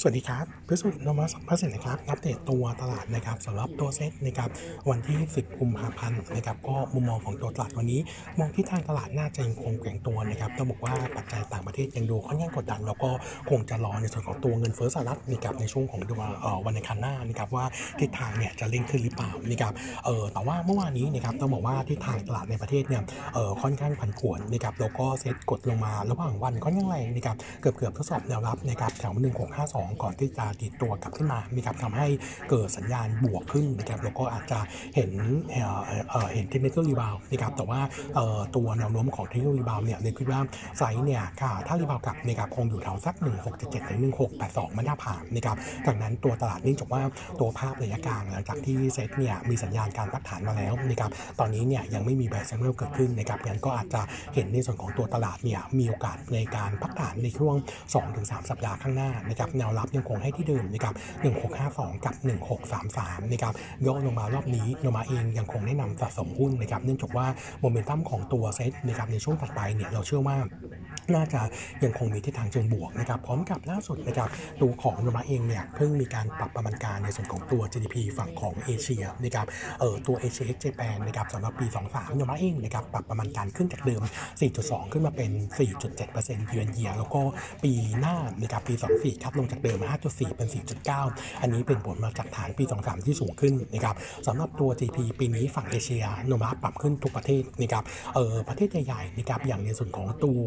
สวัสดีครับพิสุทธิ์นมัสพัสดิ์นะครับอัปเดตตัวตลาดนะครับสำหรับตัวเซ็ตนะครับวันที่ 10 กุมภาพันธ์นะครับก็มุมมองของตัวตลาดวันนี้ มองที่ทางตลาดน่าจะยังคงแข็งตัวนะครับต้องบอกว่าปัจจัยต่างประเทศยังดูค่อนข้างกดดัน แล้วก็คงจะรอในส่วนของตัวเงินเฟ้อสหรัฐนะครับในช่วงของเดือนวันในคันหน้านะครับว่าทิศทางเนี่ยจะเร่งขึ้นหรือเปล่านะครับเออแต่ว่าเมื่อวานนี้นะครับต้องบอกว่าทิศทางตลาดในประเทศเนี่ยเออค่อนข้างผันผวนนะครับแล้วก็เซ็ตกดลงมาระหว่างวันค่อนข้างแรงนะครับเกือบเกือบทดสอบแนวรับนะครับแถว1652ก่อนที่จะดีดตัวกลับขึ้นมานะครับทำให้เกิดสัญญาณบวกขึ้นนะครับแล้วก็อาจจะเห็นเเเห็น technical rebound นะครับแต่ว่าตัวแนวโน้มของ technical rebound เนี่ยเลยคิดว่าไซส์เนี่ยค่ะถ้า rebound กลับนะครับคงอยู่แถวสัก 1677ถึง1682ไม่น่าผ่านนะครับดังนั้นตัวตลาดเนื่องจากว่าตัวภาพระยะกลางหลังจากที่เซ็ตเนี่ยมีสัญญาณการพักฐานมาแล้วนะครับตอนนี้เนี่ยยังไม่มีแบรนด์แซมเเกิดขึ้นนะครับงั้นก็อาจจะเห็นในส่วนของตัวตลาดเนี่ยมีโอกาสในการพักฐานในช่วง 2-3 สัปดาห์ข้างหน้านะครับแนวรับยังคงให้ที่เดิมนะครับ1652 กับ 1633นะครับย่อลงมารอบนี้โนมูระเองยังคงแนะนำสะสมหุ้นนะครับเนื่องจากว่าโมเมนตัมของตัวเซ็ตนะครับในช่วงถัดไปเนี่ยเราเชื่อว่าน่าจะยังคงมีทิศทางเชิงบวกนะครับพร้อมกับล่าสุดนะครับตัวของโนมูระเองเนี่ยเพิ่งมีการปรับประมาณการในส่วนของตัว GDP ฝั่งของเอเชียนะครับเอ่อตัว Asia ex Japan นะครับสำหรับปี 23โนมูระเองนะครับปรับประมาณการขึ้นจากเดิม 4.2 ขึ้นมาเป็น 4.7%เยือนเยียแล้วก็ปีหน้านะครับปี 24ครับลงจากเดิดิม 5.4 เป็น 4.9 อันนี้เป็นผลมาจากฐานปี 23 ที่สูงขึ้นนะครับสำหรับตัว GDP ปีนี้ฝั่งเอเชียโนมาปรับขึ้นทุกประเทศนะครับเออประเทศใหญ่ๆนะครับอย่างในส่วนของตัว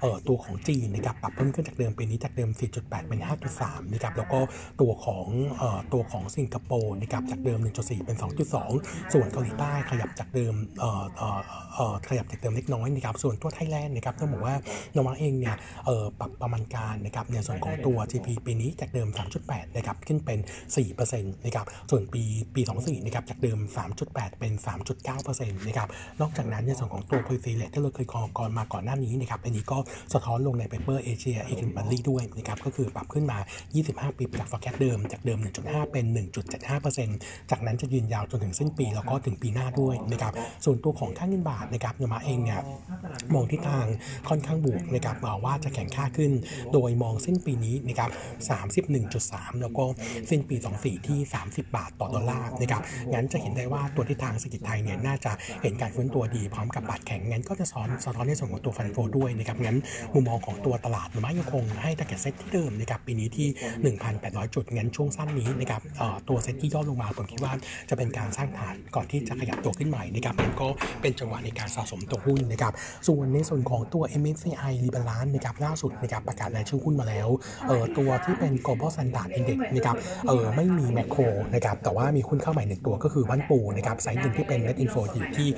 เออตัวของจีนนะครับปรับเพิ่มขึ้นจากเดิมปีนี้จากเดิม 4.8 เป็น 5.3 นะครับแล้วก็ตัวของเออตัวของสิงคโปร์นะครับจากเดิม 1.4 เป็น 2.2 ส่วนเกาหลีใต้ขยับจากเดิมเอ่อเอ่อเอ่อขยับจากเดิมเล็กน้อยนะครับส่วนตัวไทยแลนด์นะครับต้องบอกว่าโนมาเองเนี่ยเออปรับประมาณการนะครับในส่วนของตัว GDP ปีนี้จากเดิม 3.8 นะครับ ขึ้นเป็น 4%นะครับ ส่วนปี ปี 24 นะครับ จากเดิม 3.8 เป็น 3.9%นะครับ นอกจากนั้นในส่วนของตัว policy rate ที่เราเคยกอก่อนมาก่อนหน้านี้นะครับ อันนี้ก็สะท้อนลงในเปเปอร์เอเชียเอ n ิ m บัลลี่ด้วยนะครับ ก็คือปรับขึ้นมา 25 ปีจาก forecast เดิม จากเดิม 1.5 เป็น 1.75%จากนั้นจะยืนยาวจนถึงสิ้นปีแล้วก็ถึงปีหน้าด้วยนะครับ ส่วนตัวของค่าเงินบาทนะครับยมาเองเนี่ยมองทิศทางค่อนข้างบวกนะครับว่าจะแข็งค่าขึ้น โดยมองสิ้นปีนี้นะครับ31.3 แล้วก็สิ้นปี 24 ที่ 30 บาทต่อดอลลาร์นะครับงั้นจะเห็นได้ว่าตัวทิศทางเศรษฐกิจไทยเนี่ยน่าจะเห็นการฟื้นตัวดีพร้อมกับบาทแข็งงั้นก็จะสอนสะท้อนในส่วนของตัวฟันโฟด้วยนะครับงั้นมุมมองของตัวตลาดหรือไม่ยังคงให้ target SET ที่เดิมนะครับปีนี้ที่ 1,800 จุดงั้นช่วงสั้นนี้นะครับตัวเซ็ตที่ย่อลงมาผมคิดว่าจะเป็นการสร้างฐานก่อนที่จะขยับตัวขึ้นใหม่นะครับมันก็เป็นจังหวะในการสะสมตัวหุ้นนะครับส่วนในส่วนของตัว MSCI Rebalance นะครับล่าสุดนะครับประกาศรายชื่อหุ้นมาแล้วเออตัวที่เป็น Global Standard Index นะครับเออไม่มีแมคโครนะครับแต่ว่ามีหุ้นเข้าใหม่หนึ่งตัวก็คือบ้านปูนะครับไซส์หนึ่งที่เป็น Net Inflow อยู่ที่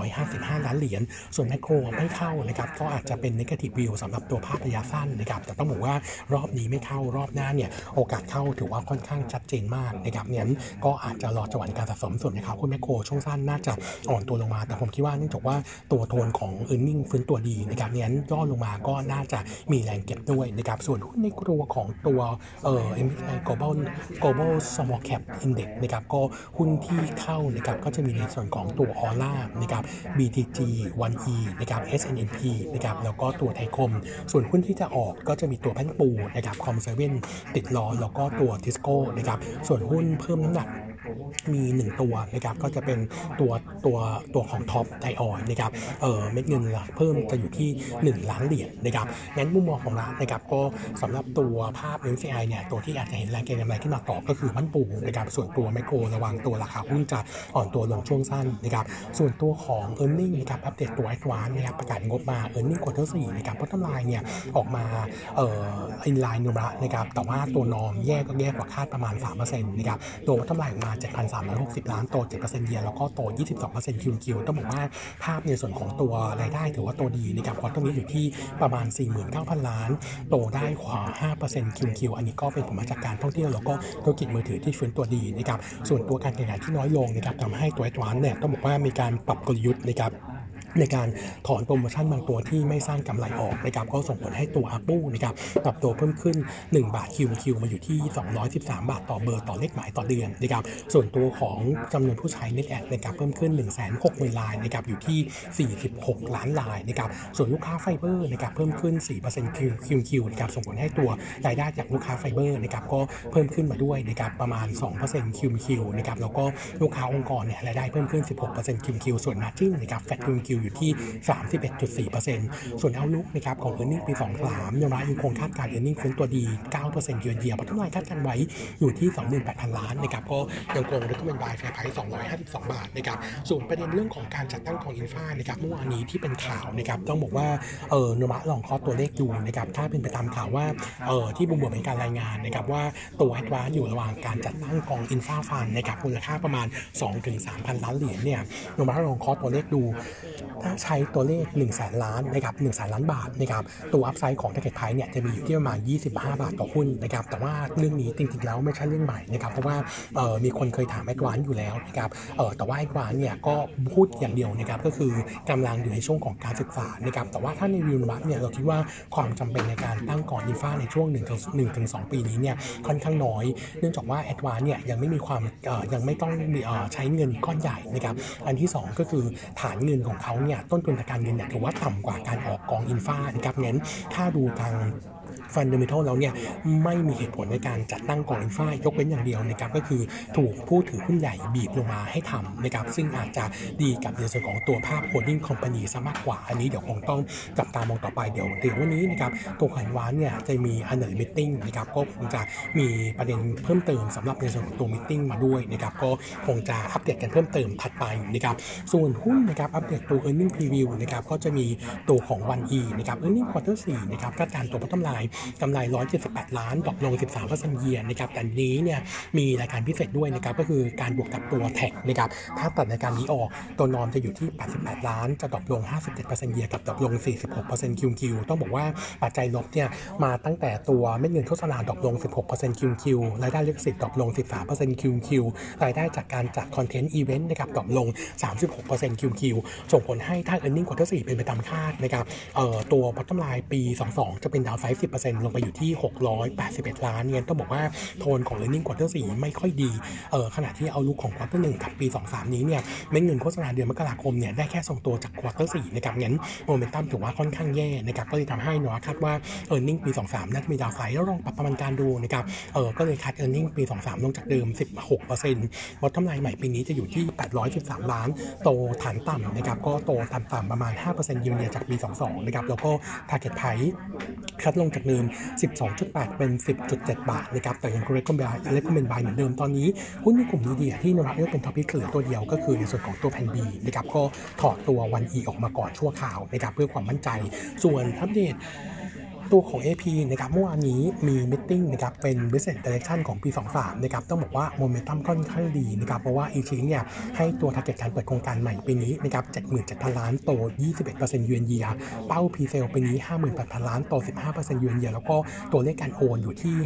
155 ล้านเหรียญส่วนแมคโครไม่เข้านะครับก็อาจจะเป็น Negative View สำหรับตัวภาพระยะสั้นนะครับแต่ต้องบอกว่ารอบนี้ไม่เข้ารอบหน้าเนี่ยโอกาสเข้าถือว่าค่อนข้างชัดเจนมากนะครับงั้นก็อาจจะรอจังหวะการสะสมส่วนนะครับหุ้นแมคโครช่วงสั้นน่าจะอ่อนตัวลงมา แต่ผมคิดว่าเนื่องจากว่าตัวโทนของ e a r n i n g ฟื้นตัวดีนะครับงั้นย่อลงมาก็น่าจะมีแรงเก็บด้วยนะครับส่วนหุ้นในกลัวของตัวเอ่อ MSCI Global Global Small Cap Index นะครับก็หุ้นที่เข้านะครับก็จะมีในส่วนของตัวออร่านะครับ BTG 1E นะครับ SNP นะครับแล้วก็ตัวไทยคม ส่วนหุ้นที่จะออกก็จะมีตัวบ้านปูนะครับคอมเซเว่นติดล้อแล้วก็ตัวทิสโก้นะครับส่วนหุ้นเพิ่มน้ำหนักมี 1 ตัวนะครับก็จะเป็นตัว ตัวตัวของท็อปไทยออยล์นะครับเออเม็ดเงินเพิ่มจะอยู่ที่ 1 ล้านเหรียญนะครับงั้นมุมมองของเรานะครับก็สำหรับตัวภาพ MSCI เนี่ยตัวที่อาจจะเห็นแรงเก็งกำไรขึ้นมาต่อก็คือบ้านปูนะครับส่วนตัวแมคโครระวังตัวราคาหุ้นจะอ่อนตัวลงช่วงสั้นนะครับส่วนตัวของ e a r n i n g นะครับอัปเดตตัวไอ w วานนะครับประกาศงบมา e a r n i n g ควอเตอร์สี่นะครับพัฒนาเนี่ยออกมาเอ่ออินไลน์นูระนะครับแต่ว่าตัวนอมแย่ก็แย่กว่าคาดประมาณ3%นะครับตัวพัฒนาออกมา 7,360 ล้านโต7%เยียร์แล้วก็โต 22คิวคิวต้องบอกว่าภาพในส่วนของตัวรายได้ถือว่าตัวดีนะครับควอเตอร์นี้อยู่ที่ประมาณ 49,000 ล้าน โตได้กว่า5%คิวคิวอันนี้ก็เป็นผลมาจากการท่องเที่ยวแล้วก็ธุรกิจมือถือที่ฟื้นตัวดีนะครับส่วนตัวการแข่งขันที่น้อยลงนะครับทำให้ตัวแอดวานซ์เนี่ยต้องบอกว่ามีการปรับกลยุทธ์นะครับ ในการถอนโปรโมชั่นบางตัวที่ไม่สร้างกำไรออกนะครับก็ส่งผลให้ตัว ARPU นะครับปรับตัวเพิ่มขึ้น 1 บาท QQ มาอยู่ที่ 213 บาทต่อเบอร์ต่อเลขหมายต่อเดือนนะครับส่วนตัวของจำนวนผู้ใช้ Net Add นะครับเพิ่มขึ้น 1 6 0 0 0 0รายนะครับอยู่ที่ 46 ล้านรายนะครับส่วนลูกค้าไฟเบอร์นะครับเพิ่มขึ้น4% QQQ นะครับส่งผลให้ตัวรายได้จากลูกค้าไฟเบอร์นะครับก็เพิ่มขึ้นมาด้วยนะครับประมาณ2% QQ นะครับแล้วก็ลูกค้าองค์กรเนี่ยรายได้เพิ่มขึ้น 16% QQ ส่วน margin นะครับ flat Q อยู่ที่ 31.4%ส่วน outlook นะครับของ e a r n i n g ปี 23ยังรัยังคงคาดการณ์ e a r n i n g ฟื้นตัวดี 9%เยือนเยียพัฒนาคาดการณ์ไว้อยู่ที่ 28,000 ล้านนะครับก็ยังคง recommend buy fair price 252 บาทนะครับส่วนประเด็นเรื่องของการจัดตั้งกอง infra นะครับเมื่อวานนี้ที่เป็นข่าวนะครับต้องบอกว่าเออโนมูระลองคอตัวเลขดูนะครับถ้าเป็นไปตามข่าวว่าเออที่บุมบวมเป็นการรายงานนะครับว่าตัวแอดวานซ์อยู่ระหว่างการจัดตั้งกอง infra fund นะครับมูลค่าประมาณ 2-3,000ล้านเหรียญเนี่ยโนมูระลองคอตัวเลขดู ถ้าใช้ตัวเลข1นึ่งแสนล้านนะครับหนึ่งแสนล้านบาทนะครับตัว upside ของ Target Price เนี่ยจะมีอยู่ที่ประมาณ 25 บาทต่อหุ้นนะครับแต่ว่าเรื่องนี้จริงๆแล้วไม่ใช่เรื่องใหม่นะครับเพราะว่าเออมีคนเคยถามแอดวานซ์อยู่แล้วนะครับเออแต่ว่าแอดวานซ์เนี่ยก็พูดอย่างเดียวนะครับก็คือกำลังอยู่ในช่วงของการศึกษานะครับแต่ว่าถ้าในวิวมัสเนี่ยเราคิดว่าความจำเป็นในการตั้งก่อนอินฟาในช่วง1นึ่งถึงหนึ่งถึงสองปีนี้เนี่ยค่อนข้างน้อย เนื่องจากว่าแอดวานซ์เนี่ยยังไม่มีความเออยังไม่ต้องมีเออใช้เงินก้อนใหญ่นะครับอันที่สองก็คือฐานเงินของเขาเนี่ยต้นทุนทางการเงินเนี่ยถือว่าต่ำกว่าการออกกอง infra นะครับงั้นถ้าดูทาง fundamental แล้วเนี่ยไม่มีเหตุผลในการจัดตั้งกอง infra ยกเว้นอย่างเดียวนะครับก็คือถูกผู้ถือหุ้นใหญ่บีบลงมาให้ทำนะครับซึ่งอาจจะดีกับในส่วนของตัวภาพ holding company ซะมากกว่า อันนี้เดี๋ยวคงต้องจับตามองต่อไปเดี๋ยวเดี๋ยววันนี้นะครับตัวแอดวานซ์เนี่ยจะมี analyst meeting นะครับก็คงจะมีประเด็นเพิ่มเติมสำหรับในส่วนของตัว meeting มาด้วยนะครับก็คงจะอัปเดตกันเพิ่มเติมถัดไปนะครับส่วนหุ้นนะครับอัปเดตตัว e a r n i n g Preview นะครับก็จะมีตัวของวัน E นะครับ e a r n i n g Quarter 4นะครับคาดการณ์ตัวพัฒนากำไร 178 ล้าน drop ลง 13% year นะครับแต่นี้เนี่ยมีรายการพิเศษด้วยนะครับก็คือการบวกกับตัว tax นะครับถ้าตัดรายการนี้ออกตัว norm จะอยู่ที่ 88 ล้านจะ drop ลง 57% year กับ drop ลง 46% QQ ต้องบอกว่าปัจจัยลบเนี่ยมาตั้งแต่ตัวเม็ดเงินโฆษณา drop ลง 16% QQ รายได้ลิขสิทธิ์ drop ลง 13% QQ รายได้จากการจัด content event นะครับ drop ลง 36% QQ ส่งผลให้ถ้า e a r n i n g Quarter 4เป็นไปตามคาดนะครับเอ่อตัว bottom line ปี 22 จะเป็นดาวไซด์10%ลงไปอยู่ที่ 681 ล้านเนี่ยต้องบอกว่าโทนของ earning quarter 4 ไม่ค่อยดีเออขณะที่เอาลุกของ quarter 1 กับปี 23 นี้เนี่ยเม็ดเงินโฆษณาเดือนมกราคมเนี่ยได้แค่ทรงตัวจาก quarter 4นะครับงั้นโมเมนตัมถือว่าค่อนข้างแย่นะครับก็เลยทำให้นอคาดว่า earning ปี 23 น่าจะมีดาวไซด์แล้วลองปรับประมาณการดูนะครับเออก็เลยคัด earning ปี 23 ลงจากเดิม 16% bottom line ใหม่ปีนี้จะอยู่ที่ 813 ล้าน โตฐานต่ำนะครับก็โตต่ำๆประมาณ5%ยืนเยียจากปี 22 นะครับแล้วก็ target price cut ลงจากเดิม 12.8 เป็น 10.7 บาทนะครับ แต่ยัง recommend recommend buy เหมือนเดิมตอนนี้หุ้นในกลุ่ม media ที่เราเลือกเป็น top pick เหลือตัวเดียวก็คือในส่วนของตัวแพลนบีนะครับก็ถอดตัว ONEE ออกมาก่อนชั่วคราวนะครับเพื่อความมั่นใจส่วนอัปเดต ตัวของ AP นะครับเมื่อวานนี้มี meeting นะครับเป็น business direction ของปี 23นะครับต้องบอกว่าโมเมนตัมค่อนข้างดีนะครับเพราะว่าอีชิงเนี่ยให้ตัว target การเปิดโครงการใหม่ปีนี้นะครับ77,000 ล้านโต 21% year on year เป้า presale ปีนี้ 58,000 ล้านโต 15%เยือนเยียแล้วก็ตัวเลขการโอนอยู่ที่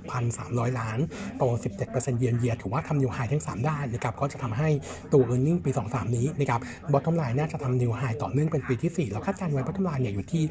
56,300 ล้านโต 17%เยือนเยียถือว่าทำนิวไฮทั้ง 3 ด้านนะครับก็จะทำให้ตัว e a r n i n g ปี 23 นี้นะครับ bottom line น่าจะทำ new high ต่อเนื่องเป็นปีที่ 4 แล้วคาดการณ์ไว้ bottom line เนี่ยอยู่ที่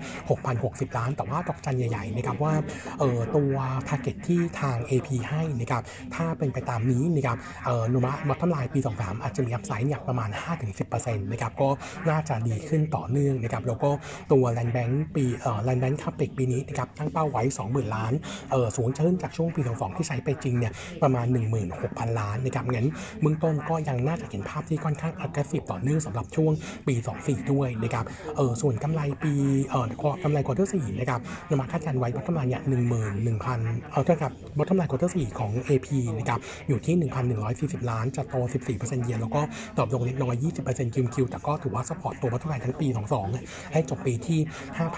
6,060 ล้านแต่ว่าดอกจันใหญ่ๆนะครับว่าเออตัว target ที่ทาง AP ให้นะครับถ้าเป็นไปตามนี้นะครับเออนุมะ bottom line ปี23อาจจะมี upside เนี่ยประมาณ 5-10%นะครับก็น่าจะดีขึ้นต่อเนื่องนะครับแล้วก็ตัว land bank ปีเอ่อ land bank capex ปีนี้นะครับตั้งเป้าไว้ 20,000 ล้านเออสูงขึ้นจากช่วงปี22ที่ใช้ไปจริงเนี่ยประมาณ 16,000 ล้านนะครับงั้นเบื้องต้นก็ยังน่าจะเห็นภาพที่ค่อนข้าง aggressive ต่อเนื่องสำหรับช่วงปี 24 ด้วยนะครับเออส่วนกำไรปีเอ่อกำไร quarter 4นะครับนำมาคาดการณ์ไว้ bottom line เนี่ย11,000เออเท่ากับ bottom line quarter 4ของ AP นะครับอยู่ที่1,140ล้านจะโต14% year แล้วก็ drop ลงเล็กน้อย20% QoQ แต่ก็ถือว่า support ตัว bottom line ทั้งปี22ให้จบปีที่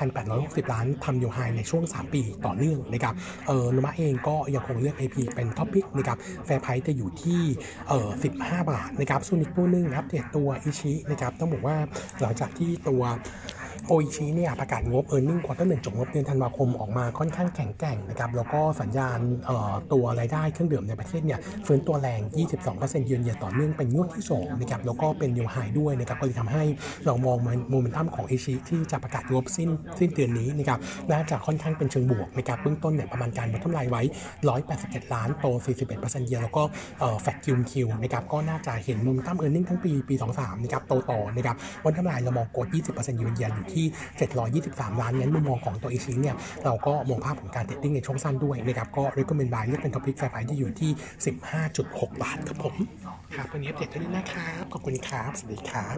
5,860ล้านทำยูไฮในช่วง3ปีต่อเนื่องนะครับเออโนมูระเองก็ยังคงเลือก AP เป็น top pick นะครับ fair price จะอยู่ที่เออ15บาทนะครับส่วนอีกตัวหนึ่งนะครับอัปเดตตัวอิชินะครับต้องบอกว่าหลังจากที่ตัว โออิชิเนี่ยประกาศงบ e a r n i n g ควอเตอร์หนึ่งจบงบเดือนธันวาคมออกมาค่อนข้างแข็งแกร่งนะครับแล้วก็สัญญาณตัวรายได้เครื่องดื่มในประเทศเนี่ยฟื้นตัวแรง 22%เยือนเยียต่อเนื่องเป็นงวดที่2นะครับแล้วก็เป็น new high ด้วยนะครับก็เลยทำให้เรามองโมเมนตัมของอิชิที่จะประกาศงบสิ้นสิ้นเดือนนี้นะครับน่าจะค่อนข้างเป็นเชิงบวกนะครับเบื้องต้นเนี่ยประมาณการ bottom line ไว้ 181ล้านโต 41% year แล้วก็ flat QoQ นะครับก็น่าจะเห็นโมเมนตัม earning ทั้งปีปี 23นะครับโตต่อนะครับbottom line เรามอง growth 20% year on year อยู่ที่ 723 ล้านนั้นมุมมองของตัวอิชิเนี่ยเราก็มองภาพของการ trading ในช่วงสั้นด้วยนะครับก็ recommend buy เลือกเป็น top pick fair price ที่อยู่ที่ 15.6 บาทครับผมครับวันนี้อัปเดตเท่านี้นะครับขอบคุณครับสวัสดีครับ